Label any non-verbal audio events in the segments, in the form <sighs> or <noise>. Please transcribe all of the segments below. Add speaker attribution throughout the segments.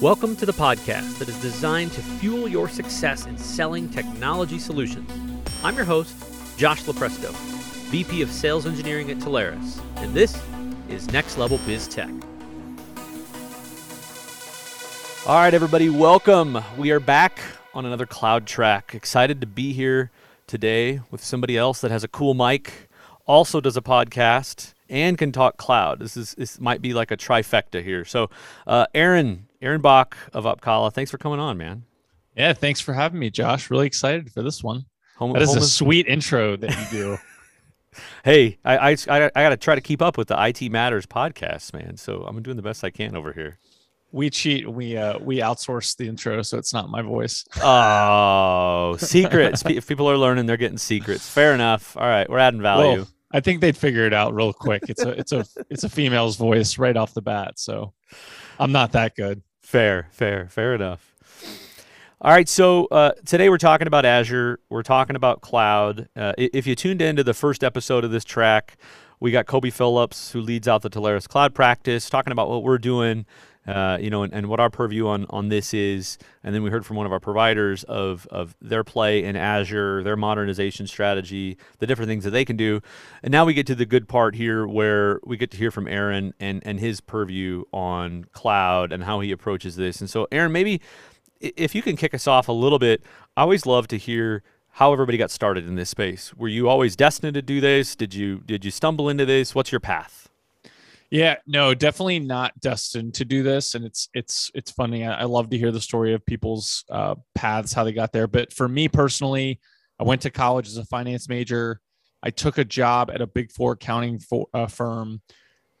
Speaker 1: Welcome to the podcast that is designed to fuel your success in selling technology solutions. I'm your host, Josh Lupresto, VP of Sales Engineering at Telarus, and this is Next Level BizTech. All right, everybody, welcome. We are back on another cloud track. Excited to be here today with somebody else that has a cool mic, also does a podcast, and can talk cloud. This is this might be like a trifecta here. So, uh, Aaron Aaron Bock of Opkalla, thanks for coming on, man.
Speaker 2: Yeah, thanks for having me, Josh. Really excited for this one.
Speaker 1: Home,
Speaker 2: that is a sweet intro that you do. <laughs>
Speaker 1: hey, I, I, I, I got to try to keep up with the IT Matters podcast, man. So I'm doing the best I can over here.
Speaker 2: We cheat. We uh we outsource the intro, so it's not my voice. <laughs>
Speaker 1: Oh, secrets. if people are learning, they're getting secrets. Fair enough. All right, we're adding value.
Speaker 2: Well, I think they'd figure it out real quick. It's a it's a it's a female's voice right off the bat. So I'm not that good.
Speaker 1: Fair, fair, fair enough. All right, so uh, today we're talking about Azure. We're talking about cloud. Uh, if you tuned into the first episode of this track, we got Kobe Phillips, who leads out the Telarus Cloud practice, talking about what we're doing, uh, you know, and, and, what our purview on on this is. And then we heard from one of our providers of of their play in Azure, their modernization strategy, the different things that they can do. And now we get to the good part here, where we get to hear from Aaron and and his purview on cloud and how he approaches this. And so, Aaron, maybe if you can kick us off a little bit, I always love to hear how everybody got started in this space. Were you always destined to do this? Did you did you stumble into this? What's your path?
Speaker 2: Yeah, no, definitely not destined to do this. And it's it's it's funny. I, I love to hear the story of people's uh, paths, how they got there. But for me personally, I went to college as a finance major. I took a job at a big four accounting for, uh, firm,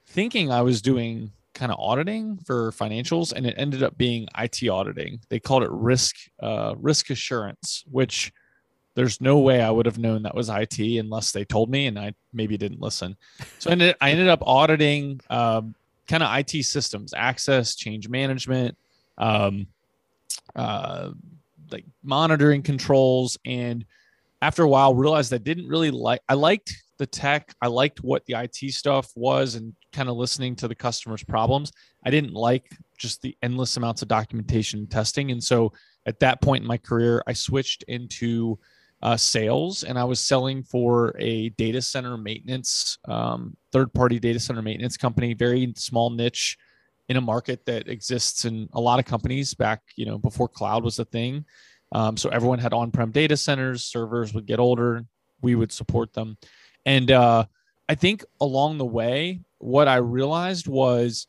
Speaker 2: thinking I was doing kind of auditing for financials, and it ended up being IT auditing. They called it risk uh, risk assurance, which there's no way I would have known that was IT unless they told me and I maybe didn't listen. So I ended, I ended up auditing um, kind of IT systems, access, change management, um, uh, like monitoring controls. And after a while, realized I didn't really like, I liked the tech. I liked what the IT stuff was and kind of listening to the customer's problems. I didn't like just the endless amounts of documentation and testing. And so at that point in my career, I switched into uh, sales and I was selling for a data center maintenance, um, third party data center maintenance company, very small niche in a market that exists in a lot of companies back, you know, before cloud was a thing. Um, so everyone had on prem data centers, servers would get older, we would support them. And uh, I think along the way, what I realized was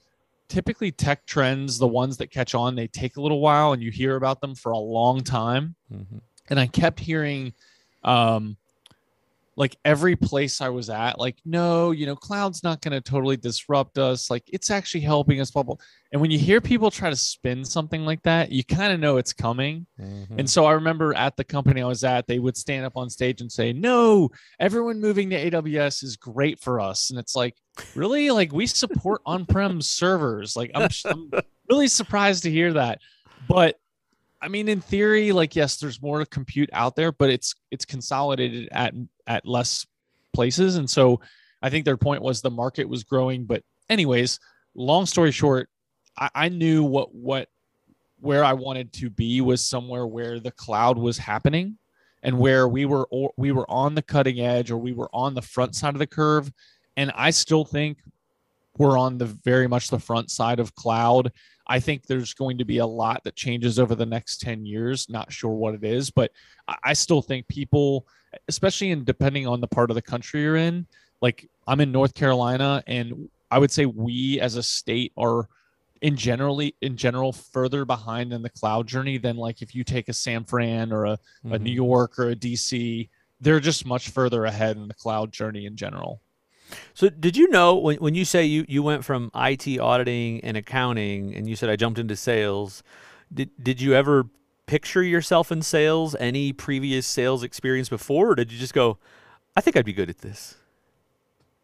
Speaker 2: typically tech trends, the ones that catch on, they take a little while and you hear about them for a long time. Mm-hmm and I kept hearing um like every place I was at, like, no, you know, cloud's not going to totally disrupt us. Like, it's actually helping us bubble. And when you hear people try to spin something like that, you kind of know it's coming. Mm-hmm. And so I remember at the company I was at, they would stand up on stage and say, no, everyone moving to AWS is great for us. And it's like, really? Like, we support on prem servers. Like, I'm, I'm <laughs> really surprised to hear that. But I mean, in theory, like yes, there's more compute out there, but it's it's consolidated at at less places, and so I think their point was the market was growing. But anyways, long story short, I, I knew what what where I wanted to be was somewhere where the cloud was happening, and where we were or we were on the cutting edge or we were on the front side of the curve. And I still think we're on the very much the front side of cloud I think there's going to be a lot that changes over the next 10 years. Not sure what it is, but I still think people, especially in depending on the part of the country you're in, like I'm in North Carolina, and I would say we as a state are in generally in general further behind in the cloud journey than like if you take a San Fran or a, mm-hmm. a New York or a DC, they're just much further ahead in the cloud journey in general.
Speaker 1: So did you know when, when you say you, you went from IT auditing and accounting and you said I jumped into sales, did did you ever picture yourself in sales? Any previous sales experience before, or did you just go, I think I'd be good at this?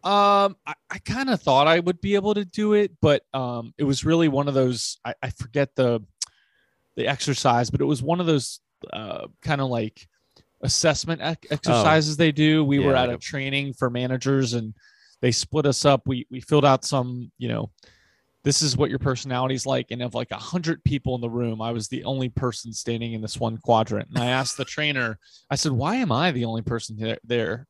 Speaker 2: Um, I, I kind of thought I would be able to do it, but um, it was really one of those. I, I forget the the exercise, but it was one of those uh, kind of like assessment ec- oh. exercises oh. they do. We yeah, were at a training for managers, and they split us up. We we filled out some, you know, this is what your personality's like. And of like a hundred people in the room, I was the only person standing in this one quadrant. And I asked the trainer, I said, why am I the only person there, there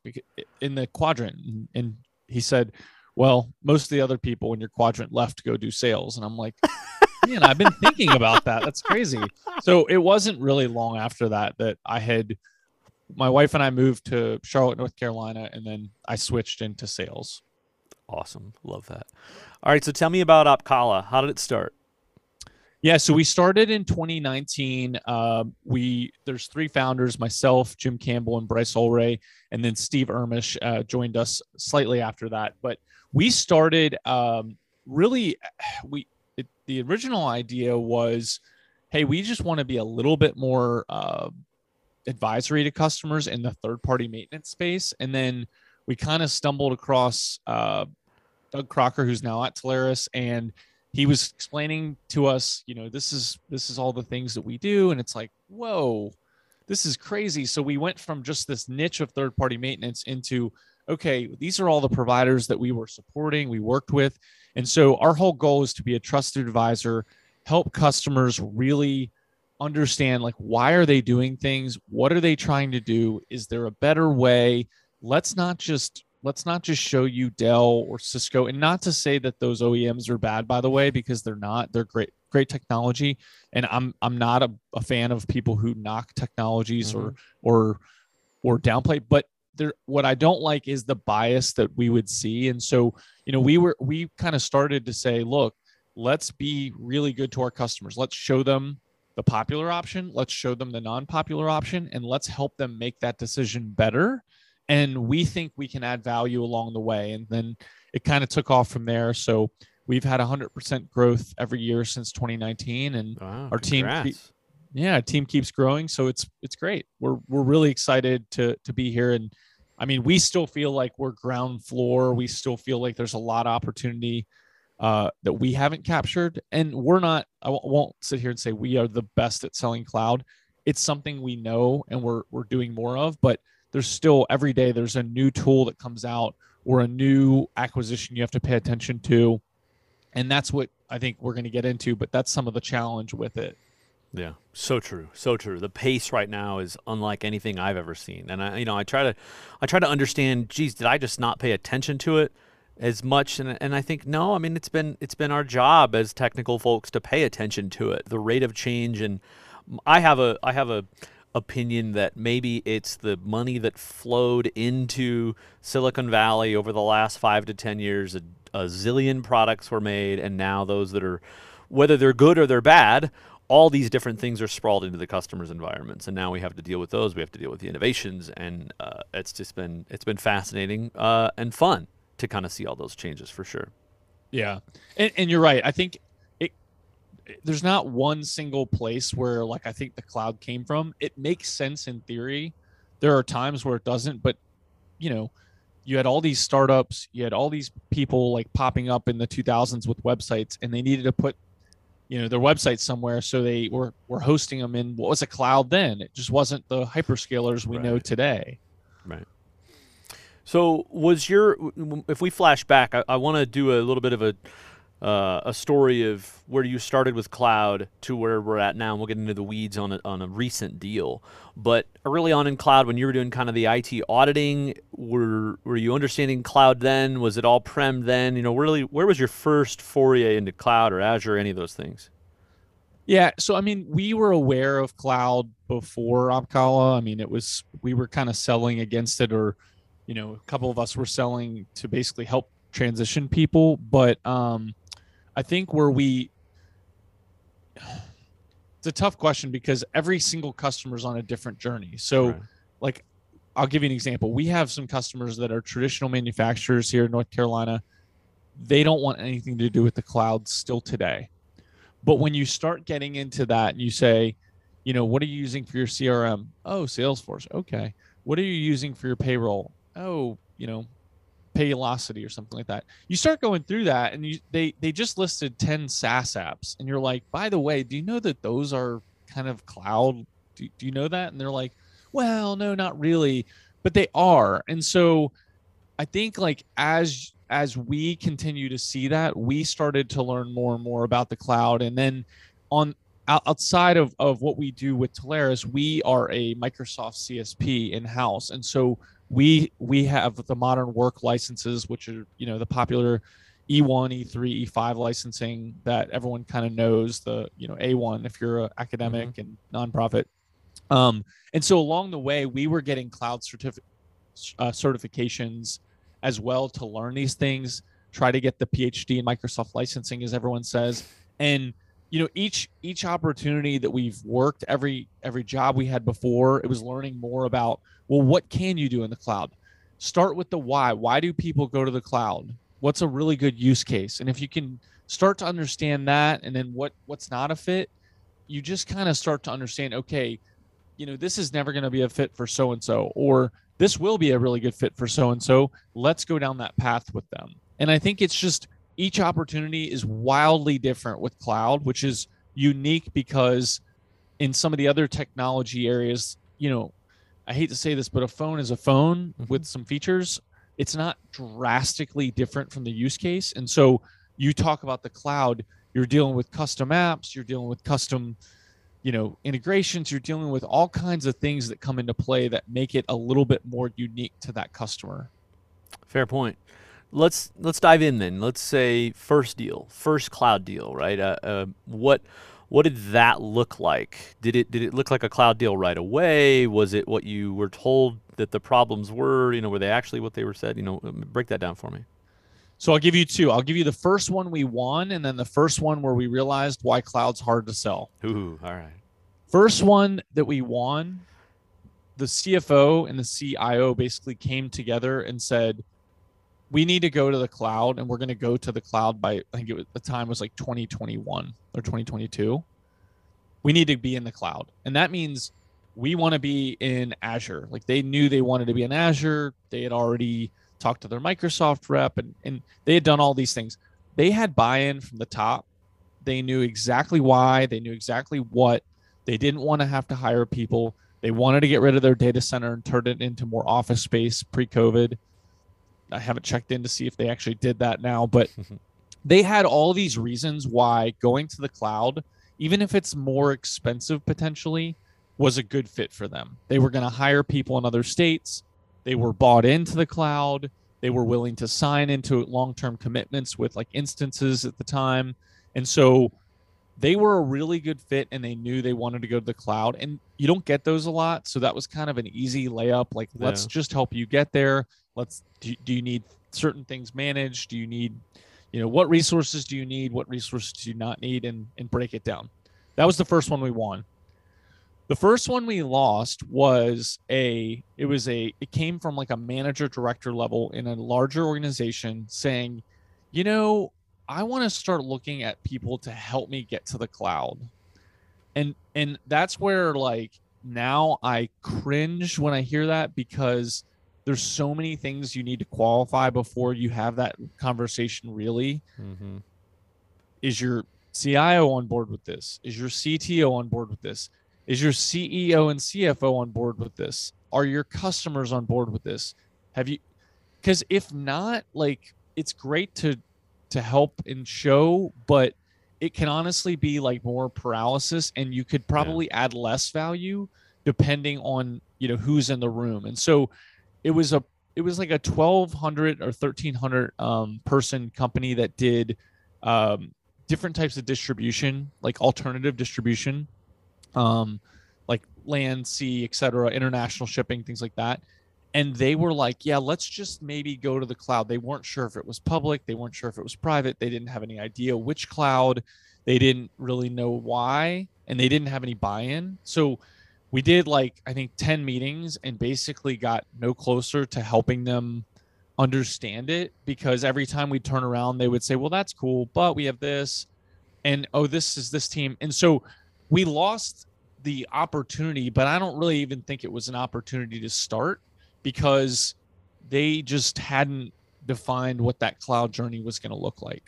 Speaker 2: in the quadrant? And, and he said, well, most of the other people in your quadrant left to go do sales. And I'm like, man, I've been thinking about that. That's crazy. So it wasn't really long after that that I had my wife and I moved to Charlotte, North Carolina, and then I switched into sales.
Speaker 1: Awesome. Love that. All right. So tell me about Opkalla. How did it start?
Speaker 2: Yeah, so we started in 2019. Uh, we there's three founders: myself, Jim Campbell, and Bryce Olray, and then Steve Ermish uh, joined us slightly after that. But we started um, really. <sighs> We it, the original idea was, hey, we just want to be a little bit more uh, advisory to customers in the third party maintenance space, and then we kind of stumbled across uh, Doug Crocker, who's now at Telarus, and he was explaining to us, you know, this is this is all the things that we do, and it's like, whoa, this is crazy. So we went from just this niche of third party maintenance into okay, these are all the providers that we were supporting, we worked with, and so our whole goal is to be a trusted advisor, help customers really understand like why are they doing things? What are they trying to do? Is there a better way? Let's not just let's not just show you Dell or Cisco. And not to say that those OEMs are bad by the way because they're not. They're great great technology. And I'm I'm not a, a fan of people who knock technologies mm-hmm. or or or downplay. But there what I don't like is the bias that we would see. And so you know we were we kind of started to say look let's be really good to our customers. Let's show them the popular option let's show them the non-popular option and let's help them make that decision better. And we think we can add value along the way. And then it kind of took off from there. So we've had 100% growth every year since 2019 and wow, our team yeah team keeps growing. So it's it's great. We're we're really excited to to be here. And i mean we still feel like we're ground floor. We still feel like there's a lot of opportunity uh, that we haven't captured. And we're not I w- won't sit here and say we are the best at selling cloud. It's something we know and we're we're doing more of but there's still every day there's a new tool that comes out or a new acquisition you have to pay attention to. And that's what i think we're going to get into but that's some of the challenge with it.
Speaker 1: Yeah so true so true. The pace right now is unlike anything i've ever seen. And i you know i try to i try to understand geez did i just not pay attention to it as much and, and i think no i mean it's been it's been our job as technical folks to pay attention to it the rate of change and i have a i have a opinion that maybe it's the money that flowed into Silicon Valley over the last five to 10 years. A, a zillion products were made, and now those that are, whether they're good or they're bad, all these different things are sprawled into the customers' environments, and now we have to deal with those. We have to deal with the innovations, and uh, it's just been it's been fascinating uh, and fun to kind of see all those changes for sure.
Speaker 2: Yeah, and, and you're right. I think there's not one single place where like I think the cloud came from. It makes sense in theory. There are times where it doesn't, but you know, you had all these startups, you had all these people like popping up in the 2000s with websites, and they needed to put, you know, their website somewhere, so they were were hosting them in what was a cloud then. It just wasn't the hyperscalers we right. know today.
Speaker 1: Right. So was your if we flash back, I, I want to do a little bit of a uh, a story of where you started with cloud to where we're at now. And we'll get into the weeds on a, on a recent deal. But early on in cloud, when you were doing kind of the IT auditing, were were you understanding cloud then? Was it all prem then? You know, really, where was your first foray into cloud or Azure, or any of those things?
Speaker 2: Yeah, so I mean, we were aware of cloud before Opkalla. I mean, it was we were kind of selling against it, or you know, a couple of us were selling to basically help transition people. But um, I think where we <sighs> it's a tough question because every single customer is on a different journey. So right. like I'll give you an example. We have some customers that are traditional manufacturers here in North Carolina. They don't want anything to do with the cloud still today. But when you start getting into that and you say, you know, what are you using for your CRM? Oh, Salesforce. Okay. What are you using for your payroll? Oh, you know, Paylocity or something like that. You start going through that, and you they they just listed ten SaaS apps, and you're like, by the way, do you know that those are kind of cloud? Do, do you know that? And they're like, well, no, not really, but they are. And so, I think like as as we continue to see that, we started to learn more and more about the cloud. And then on outside of, of what we do with Telarus, we are a Microsoft CSP in house. And so we we have the modern work licenses, which are, you know, the popular E1, E3, E5 licensing that everyone kind of knows the, you know, A1 if you're an academic mm-hmm. and nonprofit. Um, and so along the way, we were getting cloud certific- uh, certifications as well to learn these things, try to get the PhD in Microsoft licensing, as everyone says. And you know, each each opportunity that we've worked, every every job we had before, it was learning more about well, what can you do in the cloud? Start with the why. Why do people go to the cloud? What's a really good use case? And if you can start to understand that, and then what what's not a fit, you just kind of start to understand. Okay, you know, this is never going to be a fit for so and so, or this will be a really good fit for so and so. Let's go down that path with them. And I think it's just each opportunity is wildly different with cloud, which is unique because in some of the other technology areas, you know, I hate to say this, but a phone is a phone mm-hmm. with some features. It's not drastically different from the use case. And so you talk about the cloud, you're dealing with custom apps, you're dealing with custom you know integrations you're dealing with all kinds of things that come into play that make it a little bit more unique to that customer
Speaker 1: fair point let's let's dive in then. Let's say first deal first cloud deal right? Uh, uh, what what did that look like? Did it did it look like a cloud deal right away? Was it what you were told that the problems were? You know were they actually what they were said? You know break that down for me.
Speaker 2: So I'll give you two. I'll give you the first one we won, and then the first one where we realized why cloud's hard to sell.
Speaker 1: Ooh, all right.
Speaker 2: First one that we won, the CFO and the CIO basically came together and said, "We need to go to the cloud, and we're going to go to the cloud by I think it was the time was like 2021 or 2022. We need to be in the cloud, and that means." We want to be in Azure. Like they knew they wanted to be in Azure. They had already talked to their Microsoft rep, and, and they had done all these things. They had buy in from the top. They knew exactly why, they knew exactly what. They didn't want to have to hire people. They wanted to get rid of their data center and turn it into more office space pre COVID. I haven't checked in to see if they actually did that now, but <laughs> hmm. they had all these reasons why going to the cloud, even if it's more expensive potentially, was a good fit for them. They were going to hire people in other states. They were bought into the cloud. They were willing to sign into long term commitments with like instances at the time. And so they were a really good fit and they knew they wanted to go to the cloud. And you don't get those a lot. So that was kind of an easy layup. Like, yeah. let's just help you get there. Let's, do, do you need certain things managed? Do you need, you know, what resources do you need? What resources do you not need? And, and break it down. That was the first one we won. The first one we lost was a it was a it came from like a manager director level in a larger organization saying, "You know, I want to start looking at people to help me get to the cloud." And and that's where like now I cringe when I hear that because there's so many things you need to qualify before you have that conversation really. Mm-hmm. Is your CIO on board with this? Is your CTO on board with this? Is your CEO and CFO on board with this? Are your customers on board with this? Have you because if not, like it's great to to help and show, but it can honestly be like more paralysis and you could probably yeah. add less value depending on you know who's in the room. And so it was a it was like a 1200 or 1300 um, person company that did um, different types of distribution like alternative distribution um, like land, sea, etc., international shipping, things like that. And they were like, yeah, let's just maybe go to the cloud. They weren't sure if it was public, they weren't sure if it was private, they didn't have any idea which cloud, they didn't really know why, and they didn't have any buy in. So we did like, I think 10 meetings and basically got no closer to helping them understand it because every time we turn around, they would say, well, that's cool, but we have this. And oh, this is this team. And so we lost the opportunity, but I don't really even think it was an opportunity to start because they just hadn't defined what that cloud journey was going to look like.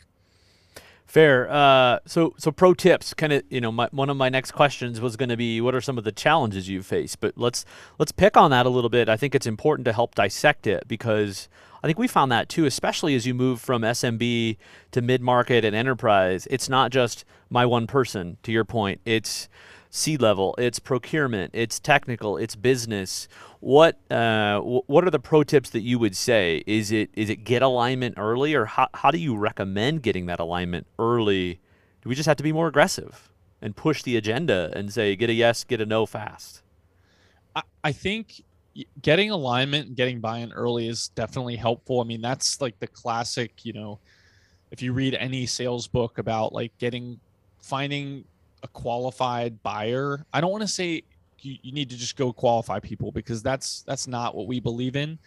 Speaker 1: Fair. Uh, so, so pro tips. Kind of, you know, my, one of my next questions was going to be, what are some of the challenges you face? But let's let's pick on that a little bit. I think it's important to help dissect it because I think we found that too, especially as you move from SMB to mid market and enterprise. It's not just my one person, to your point. It's C level, it's procurement, it's technical, it's business. What uh, what are the pro tips that you would say? Is it is it get alignment early, or how how do you recommend getting that alignment early? Do we just have to be more aggressive and push the agenda and say get a yes, get a no fast?
Speaker 2: I, I think getting alignment and getting buy-in early is definitely helpful. I mean, that's like the classic, you know, if you read any sales book about like getting finding a qualified buyer. I don't want to say you, you need to just go qualify people because that's that's not what we believe in.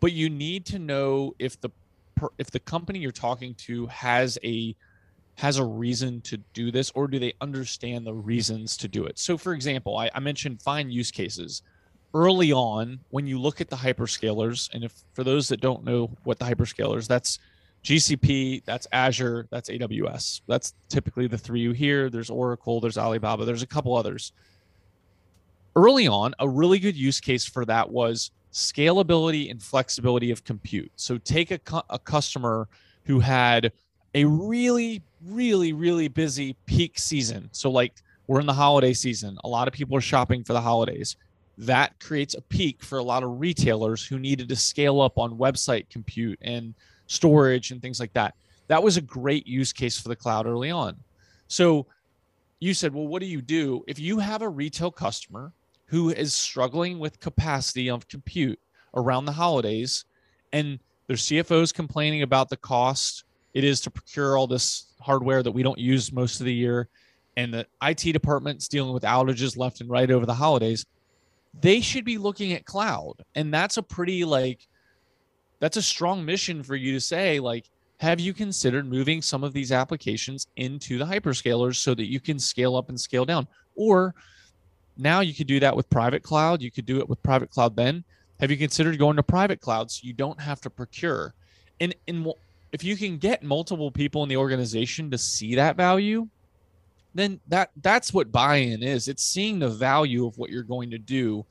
Speaker 2: But you need to know if the if the company you're talking to has a has a reason to do this or do they understand the reasons to do it so for example i, I mentioned find use cases early on when you look at the hyperscalers and if for those that don't know what the hyperscalers that's GCP, that's Azure, that's AWS. That's typically the three you hear. There's Oracle, there's Alibaba, there's a couple others. Early on, a really good use case for that was scalability and flexibility of compute. So take a, cu- a customer who had a really, really, really busy peak season. So, like we're in the holiday season, a lot of people are shopping for the holidays. That creates a peak for a lot of retailers who needed to scale up on website compute and storage and things like that. That was a great use case for the cloud early on. So you said, well, what do you do if you have a retail customer who is struggling with capacity of compute around the holidays and their CFO is complaining about the cost it is to procure all this hardware that we don't use most of the year and the IT department's dealing with outages left and right over the holidays, they should be looking at cloud. And that's a pretty like that's a strong mission for you to say like have you considered moving some of these applications into the hyperscalers so that you can scale up and scale down? Or now you could do that with private cloud you could do it with private cloud then. Have you considered going to private cloud so you don't have to procure? And and if you can get multiple people in the organization to see that value then that that's what buy-in is. It's seeing the value of what you're going to do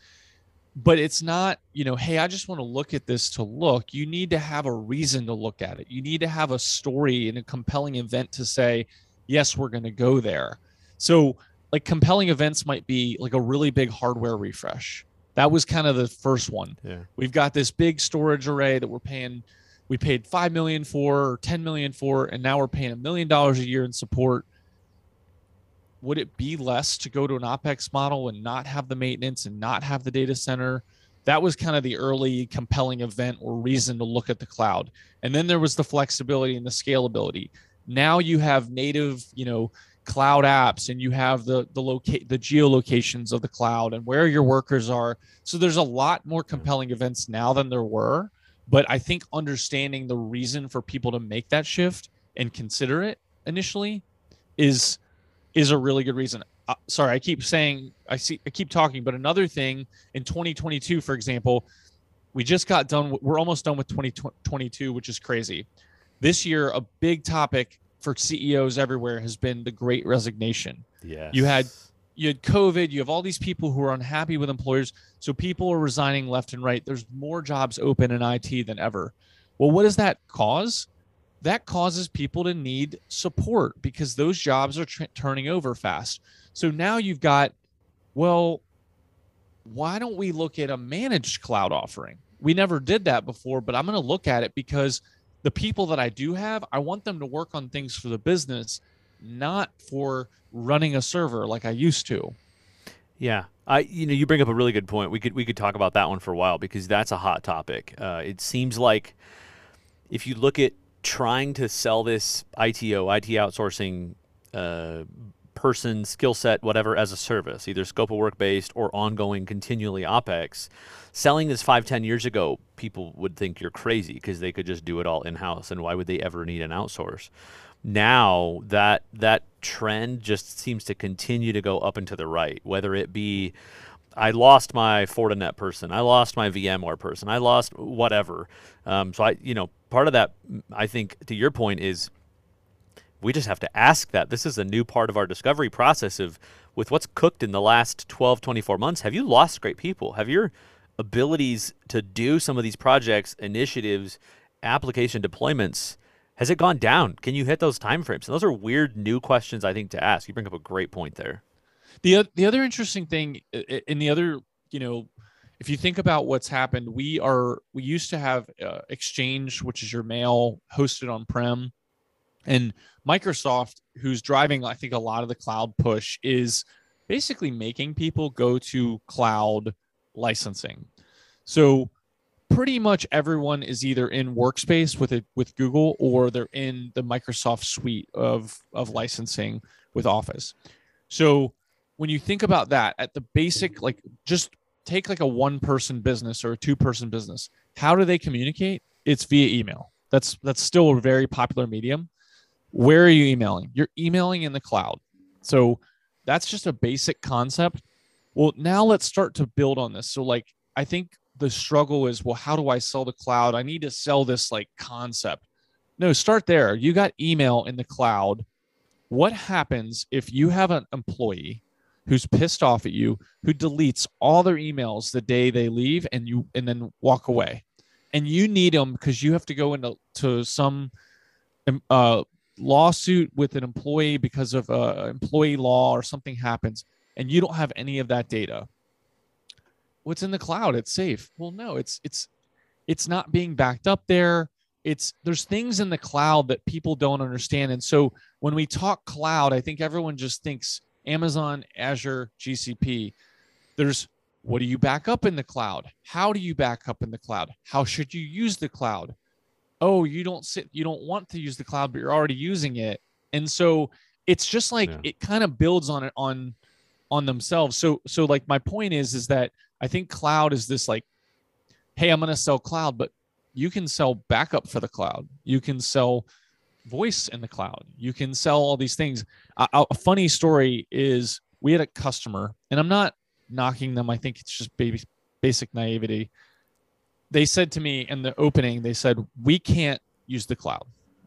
Speaker 2: but it's not you know hey i just want to look at this to look. You need to have a reason to look at it. You need to have a story and a compelling event to say yes we're going to go there. So like compelling events might be like a really big hardware refresh. That was kind of the first one.
Speaker 1: Yeah.
Speaker 2: We've got this big storage array that we're paying we paid 5 million for or 10 million for and now we're paying a million dollars a year in support would it be less to go to an opex model and not have the maintenance and not have the data center? That was kind of the early compelling event or reason to look at the cloud. And then there was the flexibility and the scalability. Now you have native you know cloud apps and you have the the locate the geolocations of the cloud and where your workers are. So there's a lot more compelling events now than there were. But i think understanding the reason for people to make that shift and consider it initially is is a really good reason. Uh, sorry, I keep saying I see I keep talking, but another thing in 2022, for example, we just got done. We're almost done with 2022, which is crazy. This year, a big topic for CEOs everywhere has been the Great Resignation.
Speaker 1: Yeah,
Speaker 2: you had you had COVID. You have all these people who are unhappy with employers, so people are resigning left and right. There's more jobs open in IT than ever. Well, what does that cause? That causes people to need support because those jobs are turning over fast. So now you've got, well, why don't we look at a managed cloud offering? We never did that before, but I'm going to look at it because the people that I do have, I want them to work on things for the business, not for running a server like I used to.
Speaker 1: Yeah, I you know you bring up a really good point. We could we could talk about that one for a while because that's a hot topic. Uh, it seems like if you look at trying to sell this ITO, IT outsourcing uh, person, skill set, whatever, as a service, either scope of work based or ongoing, continually OPEX. Selling this five, ten years ago, people would think you're crazy because they could just do it all in house. And why would they ever need an outsource? Now that that trend just seems to continue to go up and to the right, whether it be I lost my Fortinet person. I lost my VMware person. I lost whatever. Um, so I, you know, part of that, I think, to your point, is we just have to ask that. This is a new part of our discovery process of with what's cooked in the last 12, 24 months. Have you lost great people? Have your abilities to do some of these projects, initiatives, application deployments has it gone down? Can you hit those timeframes? And those are weird new questions I think to ask. You bring up a great point there.
Speaker 2: The the other interesting thing uh, uh, in the other, you know, if you think about what's happened, we are we used to have uh, Exchange, which is your mail hosted on prem, and Microsoft, who's driving I think a lot of the cloud push, is basically making people go to cloud licensing. So pretty much everyone is either in workspace with it with google or they're in the microsoft suite of of licensing with office so when you think about that at the basic like just take like a one person business or a two person business how do they communicate? It's via email. That's that's still a very popular medium. Where are you emailing? You're emailing in the cloud. So that's just a basic concept. Well now let's start to build on this. So like i think the struggle is well how do i sell the cloud? I need to sell this like concept. No start there. You got email in the cloud. What happens if you have an employee who's pissed off at you who deletes all their emails the day they leave and you and then walk away. And you need them because you have to go into to some uh, lawsuit with an employee because of uh, employee law or something happens and you don't have any of that data. What's in the cloud? It's safe. Well no it's it's it's not being backed up there. It's there's things in the cloud that people don't understand. And so when we talk cloud i think everyone just thinks amazon azure gcp there's what do you back up in the cloud? How do you back up in the cloud? How should you use the cloud? Oh you don't sit you don't want to use the cloud but you're already using it. And so it's just like yeah. it kind of builds on it on on themselves. So so like my point is is that I think cloud is this like, hey, I'm going to sell cloud, but you can sell backup for the cloud. You can sell voice in the cloud. You can sell all these things. A, a funny story is we had a customer, and I'm not knocking them. I think it's just baby, basic naivety. They said to me in the opening, they said, we can't use the cloud.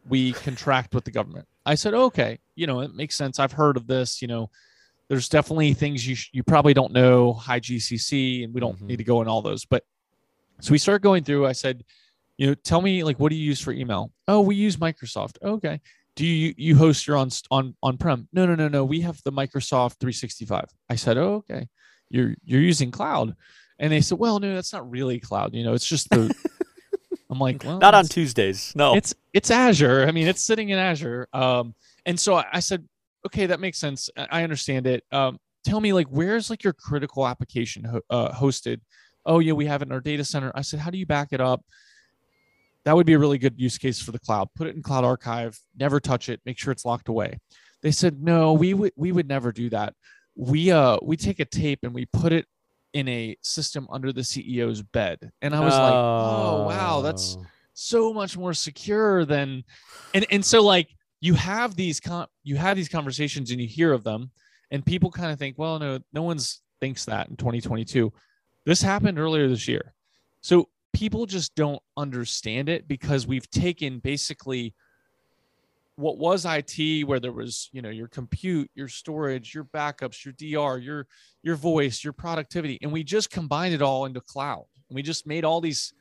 Speaker 2: We contract with the government. I said, okay, you know, it makes sense. I've heard of this, you know, there's definitely things you sh- you probably don't know high GCC, and we don't mm-hmm. need to go in all those. But so we started going through. I said, you know, tell me like what do you use for email? Oh, we use Microsoft. Okay. Do you you host your on on on prem? No, no, no, no. We have the Microsoft 365. I said, oh, okay. You're you're using cloud, and they said, well, no, that's not really cloud. You know, it's just the. <laughs> I'm like, well,
Speaker 1: not on Tuesdays. No,
Speaker 2: it's it's Azure. I mean, it's sitting in Azure. Um, and so I said, okay, that makes sense. I understand it. Um, tell me, like, where's like your critical application ho- uh, hosted? Oh, yeah, we have it in our data center. I said, how do you back it up? That would be a really good use case for the cloud. Put it in Cloud Archive, never touch it, make sure it's locked away. They said, no, we would we would never do that. We uh we take a tape and we put it in a system under the CEO's bed. And I was oh. like, oh wow, that's oh. so much more secure than and and so like you have these con- you have these conversations and you hear of them and people kind of think well no no one's thinks that in 2022 this happened earlier this year so people just don't understand it because we've taken basically what was IT where there was, you know, your compute, your storage, your backups, your DR, your your voice, your productivity and we just combined it all into cloud. And we just made all these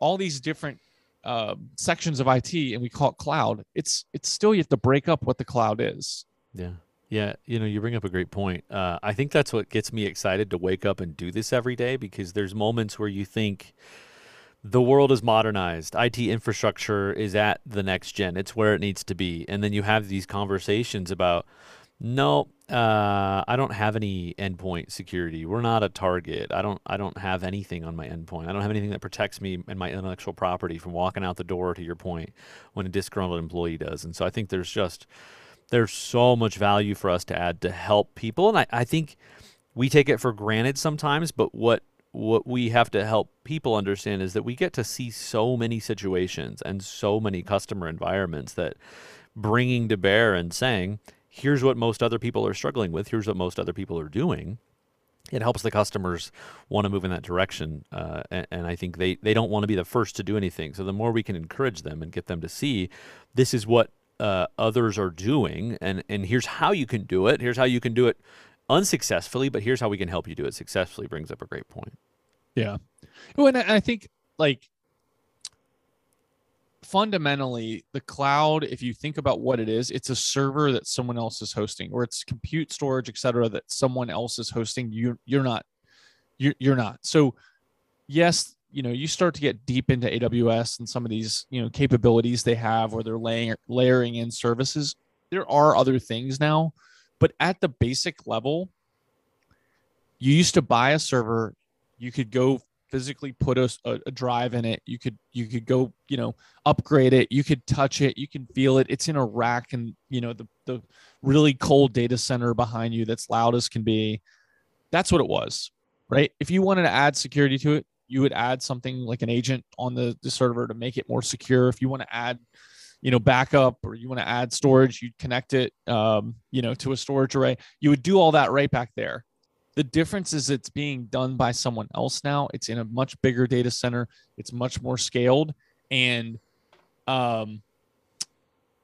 Speaker 2: all these different uh, sections of IT and we call it cloud, it's it's still you have to break up what the cloud is.
Speaker 1: Yeah. Yeah, you know, you bring up a great point. Uh, I think that's what gets me excited to wake up and do this every day because there's moments where you think the world is modernized, IT infrastructure is at the next gen, it's where it needs to be, and then you have these conversations about no, uh, I don't have any endpoint security. We're not a target. I don't. I don't have anything on my endpoint. I don't have anything that protects me and my intellectual property from walking out the door. To your point, when a disgruntled employee does, and so I think there's just there's so much value for us to add to help people, and I, I think we take it for granted sometimes. But what what we have to help people understand is that we get to see so many situations and so many customer environments that bringing to bear and saying here's what most other people are struggling with, here's what most other people are doing. It helps the customers want to move in that direction, uh, and, and, I think they, they don't want to be the first to do anything. So the more we can encourage them and get them to see, this is what uh, others are doing, and and here's how you can do it. Here's how you can do it unsuccessfully, but here's how we can help you do it successfully. Brings up a great point.
Speaker 2: Yeah, and I think like fundamentally the cloud if you think about what it is it's a server that someone else is hosting or it's compute storage et cetera that someone else is hosting you you're not you're, you're not so yes you know you start to get deep into aws and some of these you know capabilities they have where they're laying layering in services there are other things now but at the basic level you used to buy a server you could go physically put a, a, drive in it you could you could go you know upgrade it you could touch it you can feel it it's in a rack and you know the the really cold data center behind you that's loud as can be. That's what it was right? If you wanted to add security to it you would add something like an agent on the, the server to make it more secure. If you want to add you know backup or you want to add storage you'd connect it um, you know to a storage array you would do all that right back there the difference is it's being done by someone else now. It's in a much bigger data center. It's much more scaled, and um,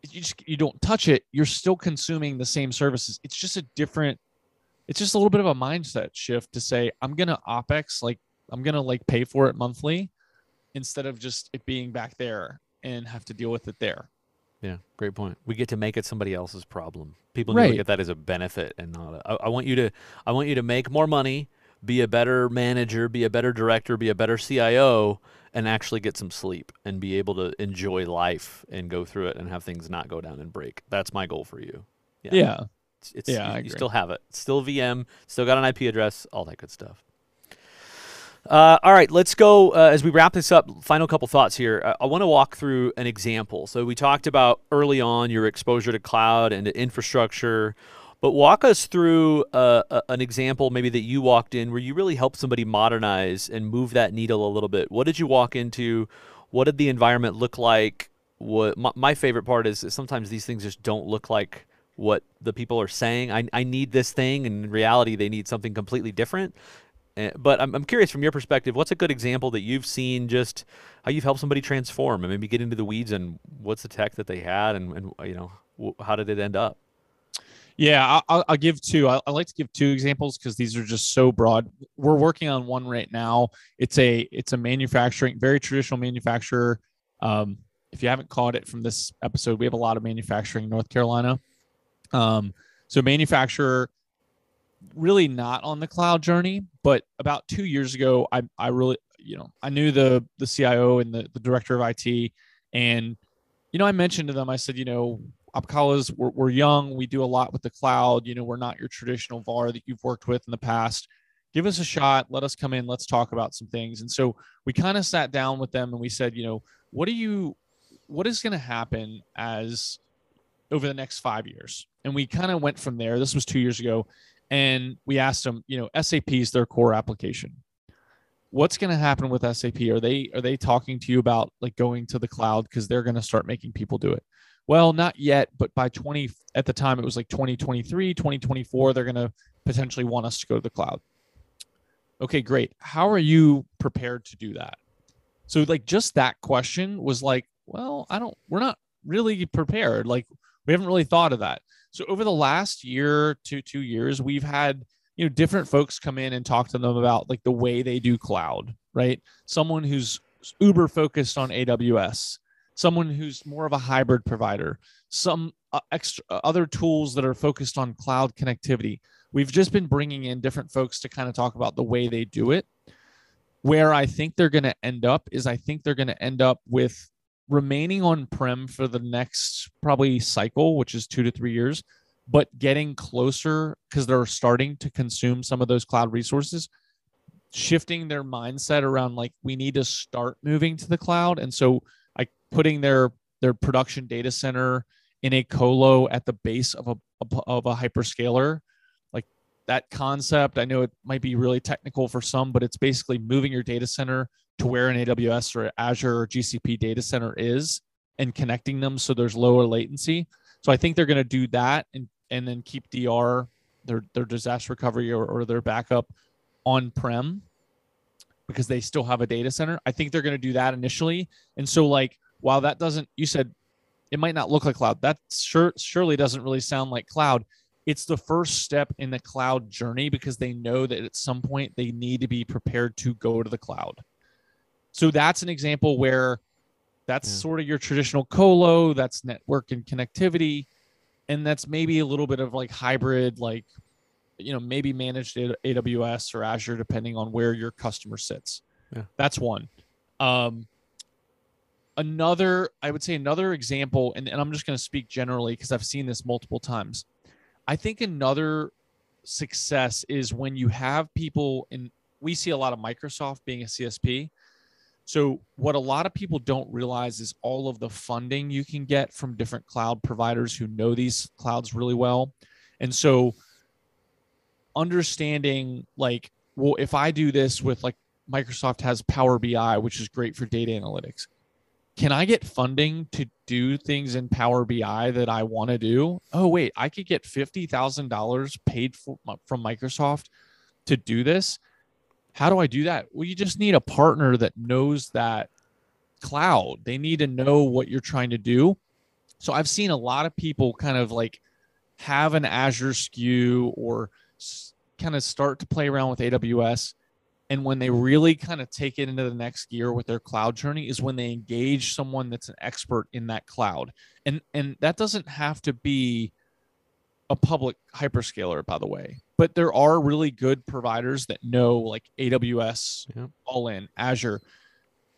Speaker 2: you just you don't touch it. You're still consuming the same services. It's just a different. It's just a little bit of a mindset shift to say I'm gonna opex like I'm gonna like pay for it monthly, instead of just it being back there and have to deal with it there.
Speaker 1: Yeah, great point. We get to make it somebody else's problem. People need to look at that as a benefit and not. A, I, I want you to. I want you to make more money, be a better manager, be a better director, be a better CIO, and actually get some sleep and be able to enjoy life and go through it and have things not go down and break. That's my goal for you.
Speaker 2: Yeah. Yeah.
Speaker 1: It's, it's yeah, you, you still have it. Still VM. Still got an IP address. All that good stuff. Uh, all right, let's go uh, as we wrap this up. Final couple thoughts here. Uh, I, I want to walk through an example. So we talked about early on your exposure to cloud and to infrastructure, but walk us through uh, a, an example maybe that you walked in where you really helped somebody modernize and move that needle a little bit. What did you walk into? What did the environment look like? What my, my favorite part is sometimes these things just don't look like what the people are saying. I, I need this thing, and in reality, they need something completely different. Eh, but I'm, I'm curious from your perspective, what's a good example that you've seen just how you've helped somebody transform and maybe get into the weeds and what's the tech that they had and, and you know, how did it end up?
Speaker 2: Yeah, I'll, I'll give two. I, like to give two examples because these are just so broad. We're working on one right now. It's a it's a manufacturing, very traditional manufacturer. Um, if you haven't caught it from this episode, we have a lot of manufacturing in North Carolina. Um, so manufacturer really not on the cloud journey, but about two years ago, I, I really, you know, I knew the the CIO and the, the director of IT, and you know, I mentioned to them, I said, you know, Opkalla's, we're, we're young, we do a lot with the cloud. You know, we're not your traditional VAR that you've worked with in the past. Give us a shot. Let us come in. Let's talk about some things. And so we kind of sat down with them and we said, you know, what do you, what is going to happen as over the next five years? And we kind of went from there. This was two years ago and we asked them, you know, SAP is their core application. What's going to happen with SAP? Are they are they talking to you about like going to the cloud because they're going to start making people do it? Well, not yet, but by 20 at the time it was like 2023, 2024 they're going to potentially want us to go to the cloud. Okay, great. How are you prepared to do that? So like just that question was like, well, I don't we're not really prepared. Like we haven't really thought of that. So over the last year to two years, we've had you know different folks come in and talk to them about like the way they do cloud, right? Someone who's uber focused on AWS, someone who's more of a hybrid provider, some uh, extra uh, other tools that are focused on cloud connectivity. We've just been bringing in different folks to kind of talk about the way they do it. Where I think they're going to end up is I think they're going to end up with remaining on prem for the next probably cycle, which is two to three years, but getting closer because they're starting to consume some of those cloud resources, shifting their mindset around like we need to start moving to the cloud. And so like putting their their production data center in a colo at the base of a of a hyperscaler like that concept i know it might be really technical for some but it's basically moving your data center to where an AWS or Azure or GCP data center is and connecting them so there's lower latency. So I think they're going to do that and and then keep DR their their disaster recovery or, or their backup on prem because they still have a data center. I think they're going to do that initially. And so like while that doesn't you said it might not look like cloud. That sure surely doesn't really sound like cloud. It's the first step in the cloud journey because they know that at some point they need to be prepared to go to the cloud. So that's an example where That's
Speaker 1: Yeah.
Speaker 2: sort of your traditional colo, that's network and connectivity, and that's maybe a little bit of like hybrid, like you know, maybe managed AWS or Azure, depending on where your customer sits.
Speaker 1: Yeah.
Speaker 2: That's one. Um, another, I would say another example, and, and I'm just going to speak generally because I've seen this multiple times. I think another success is when you have people and we see a lot of Microsoft being a CSP. So what a lot of people don't realize is all of the funding you can get from different cloud providers who know these clouds really well. And so understanding like well if I do this with like Microsoft has Power BI which is great for data analytics. Can I get funding to do things in Power BI that I want to do? Oh wait, I could get $50,000 paid for, from Microsoft to do this. How do I do that? Well, you just need a partner that knows that cloud. They need to know what you're trying to do. So I've seen a lot of people kind of like have an Azure SKU or kind of start to play around with AWS. And when they really kind of take it into the next gear with their cloud journey is when they engage someone that's an expert in that cloud. And and that doesn't have to be a public hyperscaler, by the way. But there are really good providers that know like AWS,
Speaker 1: Yep.
Speaker 2: all in, Azure.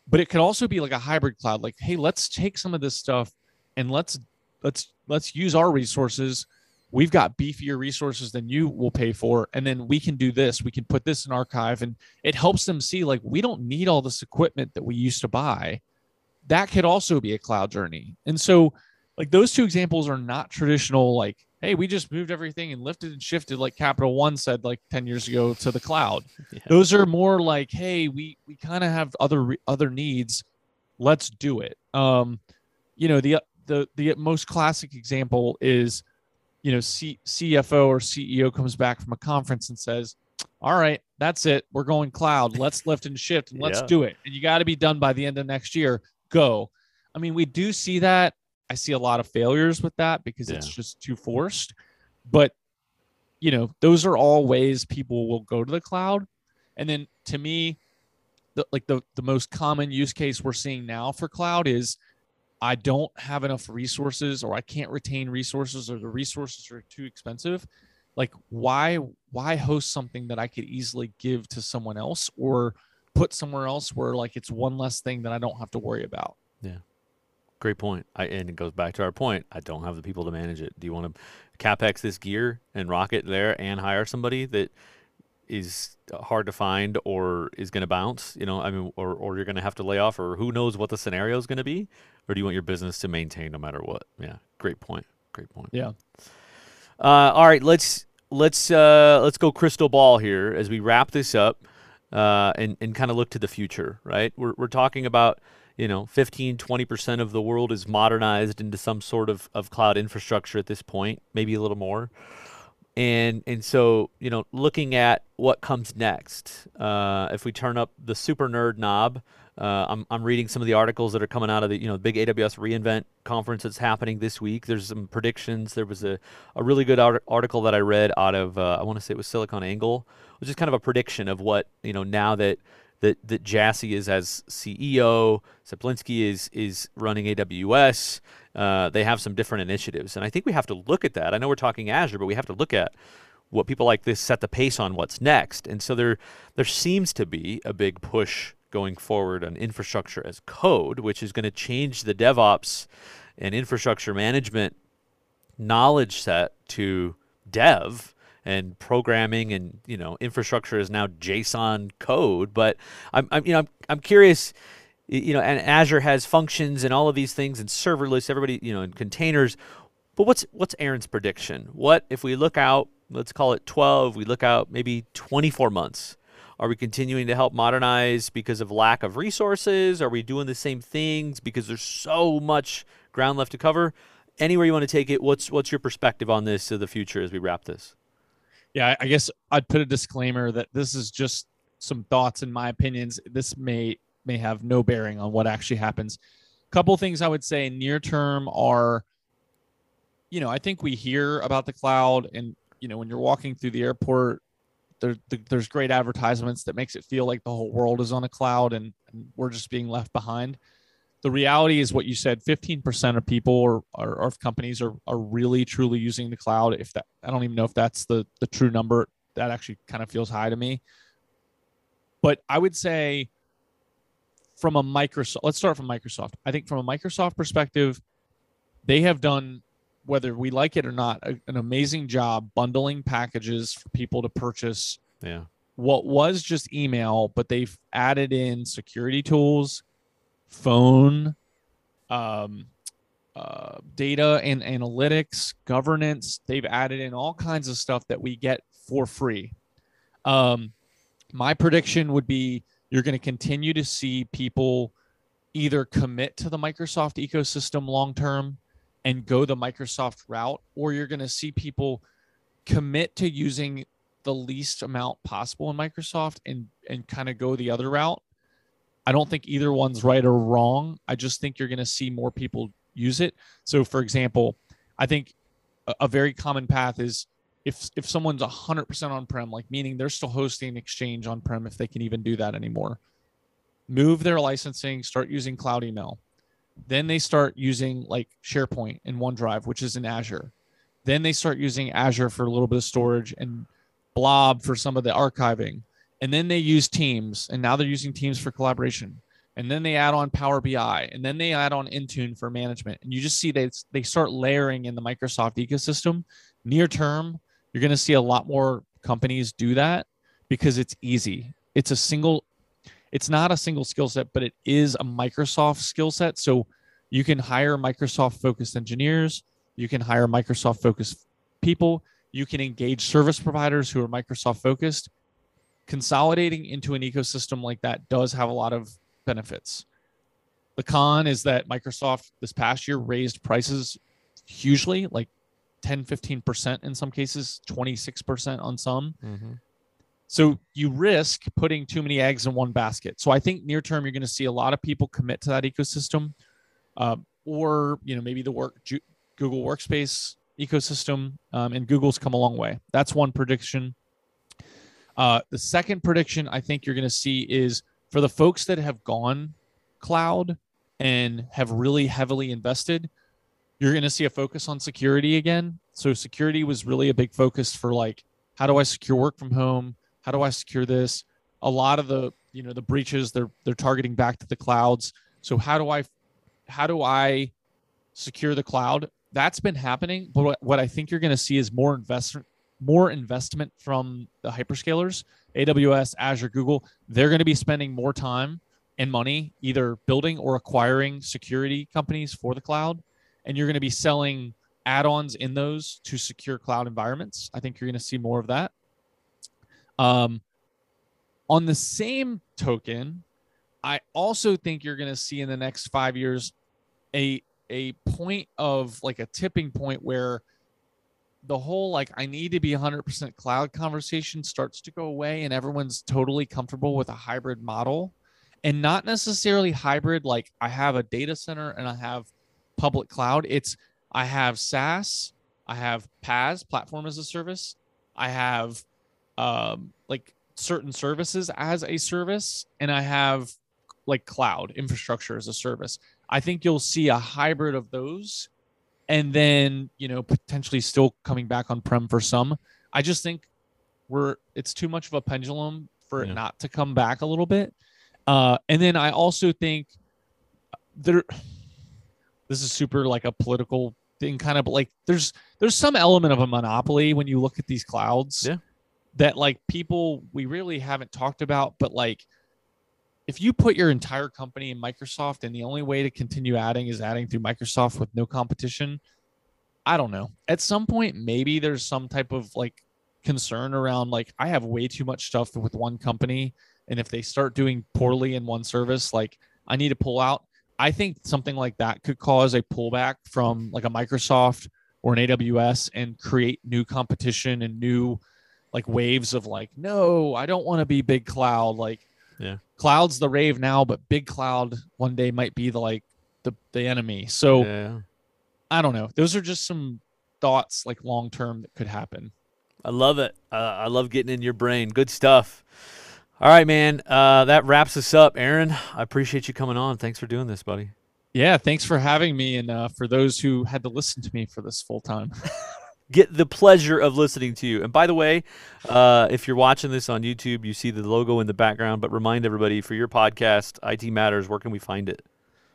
Speaker 2: But it could also be like a hybrid cloud, like, hey, let's take some of this stuff and let's let's let's use our resources. We've got beefier resources than you will pay for, and then we can do this. We can put this in archive, and it helps them see like we don't need all this equipment that we used to buy. That could also be a cloud journey, and so like those two examples are not traditional like hey we just moved everything and lifted and shifted like capital one said like 10 years ago to the cloud. <laughs>
Speaker 1: Yeah.
Speaker 2: those are more like hey we we kind of have other other needs. Let's do it. Um you know the the the most classic example is you know C, cfo or ceo comes back from a conference and says all right that's it. We're going cloud. Let's lift and shift and let's <laughs>
Speaker 1: Yeah.
Speaker 2: do it. And you got to be done by the end of next year. Go. I mean we do see that i see a lot of failures with that because it's just too forced. But you know those are all ways people will go to the cloud. And then to me the, like the, the most common use case we're seeing now for cloud is i don't have enough resources or i can't retain resources or the resources are too expensive. Like why why host something that i could easily give to someone else or put somewhere else where like it's one less thing that i don't have to worry about
Speaker 1: Great point. I, and it goes back to our point. I don't have the people to manage it. Do you want to capex this gear and rock it there and hire somebody that is hard to find or is going to bounce? You know, I mean, or, or you're going to have to lay off, or who knows what the scenario is going to be? Or do you want your business to maintain no matter what? Yeah, great point. Great point.
Speaker 2: yeah
Speaker 1: Uh, all right, let's let's uh, let's go crystal ball here as we wrap this up uh, and and kind of look to the future. Right, we're we're talking about you know 15 20 percent of the world is modernized into some sort of, of cloud infrastructure at this point, maybe a little more. And and so you know looking at what comes next, uh, if we turn up the super nerd knob, uh, I'm, I'm reading some of the articles that are coming out of the you know big AWS reInvent conference that's happening this week. There's some predictions. There was a, a really good art- article that I read out of uh, I want to say it was Silicon Angle, which is kind of a prediction of what you know now that that that Jassy is as CEO, Selipsky is is running AWS. Uh, they have some different initiatives, and I think we have to look at that. I know we're talking Azure, but we have to look at what people like this set the pace on what's next. And so there there seems to be a big push going forward on infrastructure as code, which is going to change the DevOps and infrastructure management knowledge set to dev and programming and you know infrastructure is now JSON code. But I'm, I'm you know I'm, I'm curious. You know, and Azure has functions and all of these things and serverless. Everybody, you know, and containers. But what's what's Aaron's prediction? What if we look out? Let's call it 12. We look out maybe 24 months. Are we continuing to help modernize because of lack of resources? Are we doing the same things because there's so much ground left to cover? Anywhere you want to take it, what's what's your perspective on this to the future as we wrap this?
Speaker 2: Yeah I- guess i'd put a disclaimer that this is just some thoughts and my opinions. This may may have no bearing on what actually happens. A couple things i would say near term are you know i think we hear about the cloud and you know when you're walking through the airport there, th- there's great advertisements that makes it feel like the whole world is on a cloud and, and we're just being left behind the reality is what you said 15% of people or, or, or companies are, are really truly using the cloud. If that i don't even know if that's the the true number. That actually kind of feels high to me. But i would say from a microsoft let's start from microsoft. I think from a microsoft perspective they have done whether we like it or not a, an amazing job bundling packages for people to purchase
Speaker 1: Yeah.
Speaker 2: what was just email, but they've added in security tools, phone, um, uh, data and analytics, governance. They've added in all kinds of stuff that we get for free. Um, my prediction would be you're going to continue to see people either commit to the Microsoft ecosystem long term and go the Microsoft route, or you're going to see people commit to using the least amount possible in Microsoft and and kind of go the other route. I don't think either one's right or wrong. I just think you're going to see more people use it. So, for example, I think a, a very common path is if if someone's 100% on prem, like meaning they're still hosting Exchange on prem if they can even do that anymore. Move their licensing, start using cloud email. Then they start using like SharePoint and OneDrive, which is in Azure. Then they start using Azure for a little bit of storage and Blob for some of the archiving. And then they use Teams, and now they're using Teams for collaboration. And then they add on Power BI, and then they add on Intune for management. And you just see they they start layering in the Microsoft ecosystem. Near term, you're going to see a lot more companies do that because it's easy. It's a single it's not a single skill set, but it is a Microsoft skill set. So you can hire Microsoft focused engineers, you can hire Microsoft focused people, you can engage service providers who are Microsoft focused. Consolidating into an ecosystem like that does have a lot of benefits. The con is that Microsoft this past year raised prices hugely, like 10, 15% in some cases, 26% on some.
Speaker 1: Mm-hmm.
Speaker 2: So you risk putting too many eggs in one basket. So I think near term you're going to see a lot of people commit to that ecosystem, uh, or you know maybe the work Google Workspace ecosystem, um, and Google's come a long way. That's one prediction. Uh, the second prediction I think you're going to see is for the folks that have gone cloud and have really heavily invested, you're going to see a focus on security again. So security was really a big focus for like how do I secure work from home? How do I secure this? A lot of the you know the breaches they're they're targeting back to the clouds. So how do I how do I secure the cloud? That's been happening, but what, what I think you're going to see is more investment more investment from the hyperscalers, AWS, Azure, Google. They're going to be spending more time and money either building or acquiring security companies for the cloud, and you're going to be selling add-ons in those to secure cloud environments. I think you're going to see more of that. Um, on the same token, I also think you're going to see in the next five years a a point of like a tipping point where the whole like I need to be 100% cloud conversation starts to go away and everyone's totally comfortable with a hybrid model and not necessarily hybrid like I have a data center and I have public cloud. It's I have SaaS, I have PaaS, platform as a service, I have um, like certain services as a service, and I have like cloud infrastructure as a service. I think you'll see a hybrid of those, and then you know potentially still coming back on prem for some. I just think we're it's too much of a pendulum for
Speaker 1: Yeah.
Speaker 2: it not to come back a little bit. Uh, and then I also think there this is super like a political thing kind of but like there's there's some element of a monopoly when you look at these clouds
Speaker 1: Yeah.
Speaker 2: that like people we really haven't talked about but like if you put your entire company in Microsoft and the only way to continue adding is adding through Microsoft with no competition I don't know at some point maybe there's some type of like concern around like I have way too much stuff with one company and if they start doing poorly in one service like I need to pull out I think something like that could cause a pullback from like a Microsoft or an AWS and create new competition and new like waves of like, no, I don't want to be big cloud. Like,
Speaker 1: Yeah.
Speaker 2: Cloud's the rave now, but big cloud one day might be the like the the enemy. So
Speaker 1: yeah.
Speaker 2: I don't know. Those are just some thoughts like long term that could happen.
Speaker 1: I love it. Uh, I love getting in your brain. Good stuff. All right, man. Uh, that wraps us up. Aaron, I appreciate you coming on. Thanks for doing this, buddy.
Speaker 2: Yeah, thanks for having me, and uh, for those who had to listen to me for this full time. <laughs>
Speaker 1: Get the pleasure of listening to you. And by the way, uh, if you're watching this on YouTube, you see the logo in the background. But remind everybody for your podcast, IT Matters, where can we find it?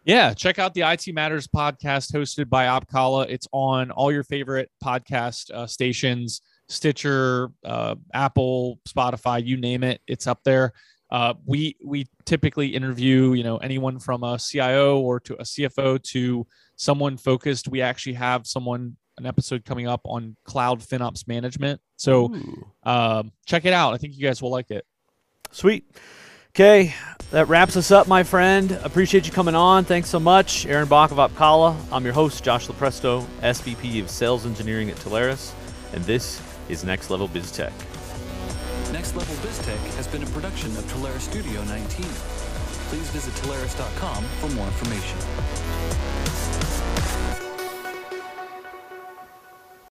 Speaker 2: Yeah, check out the IT Matters podcast hosted by Opkalla. It's on all your favorite podcast uh, stations, Stitcher, uh, Apple, Spotify, you name it. It's up there. Uh, we we typically interview you know anyone from a CIO or to a CFO to someone focused. We actually have someone an episode coming up on cloud FinOps management. So um, check it out. I think you guys will like it.
Speaker 1: Sweet. Okay, that wraps us up, my friend. Appreciate you coming on. Thanks so much. Aaron Bock of Opkalla. I'm your host, Josh Lupresto, SVP of Sales Engineering at Telarus, and this is Next Level BizTech.
Speaker 3: Next Level BizTech has been a production of Telarus Studio 19. Please visit Telarus.com for more information.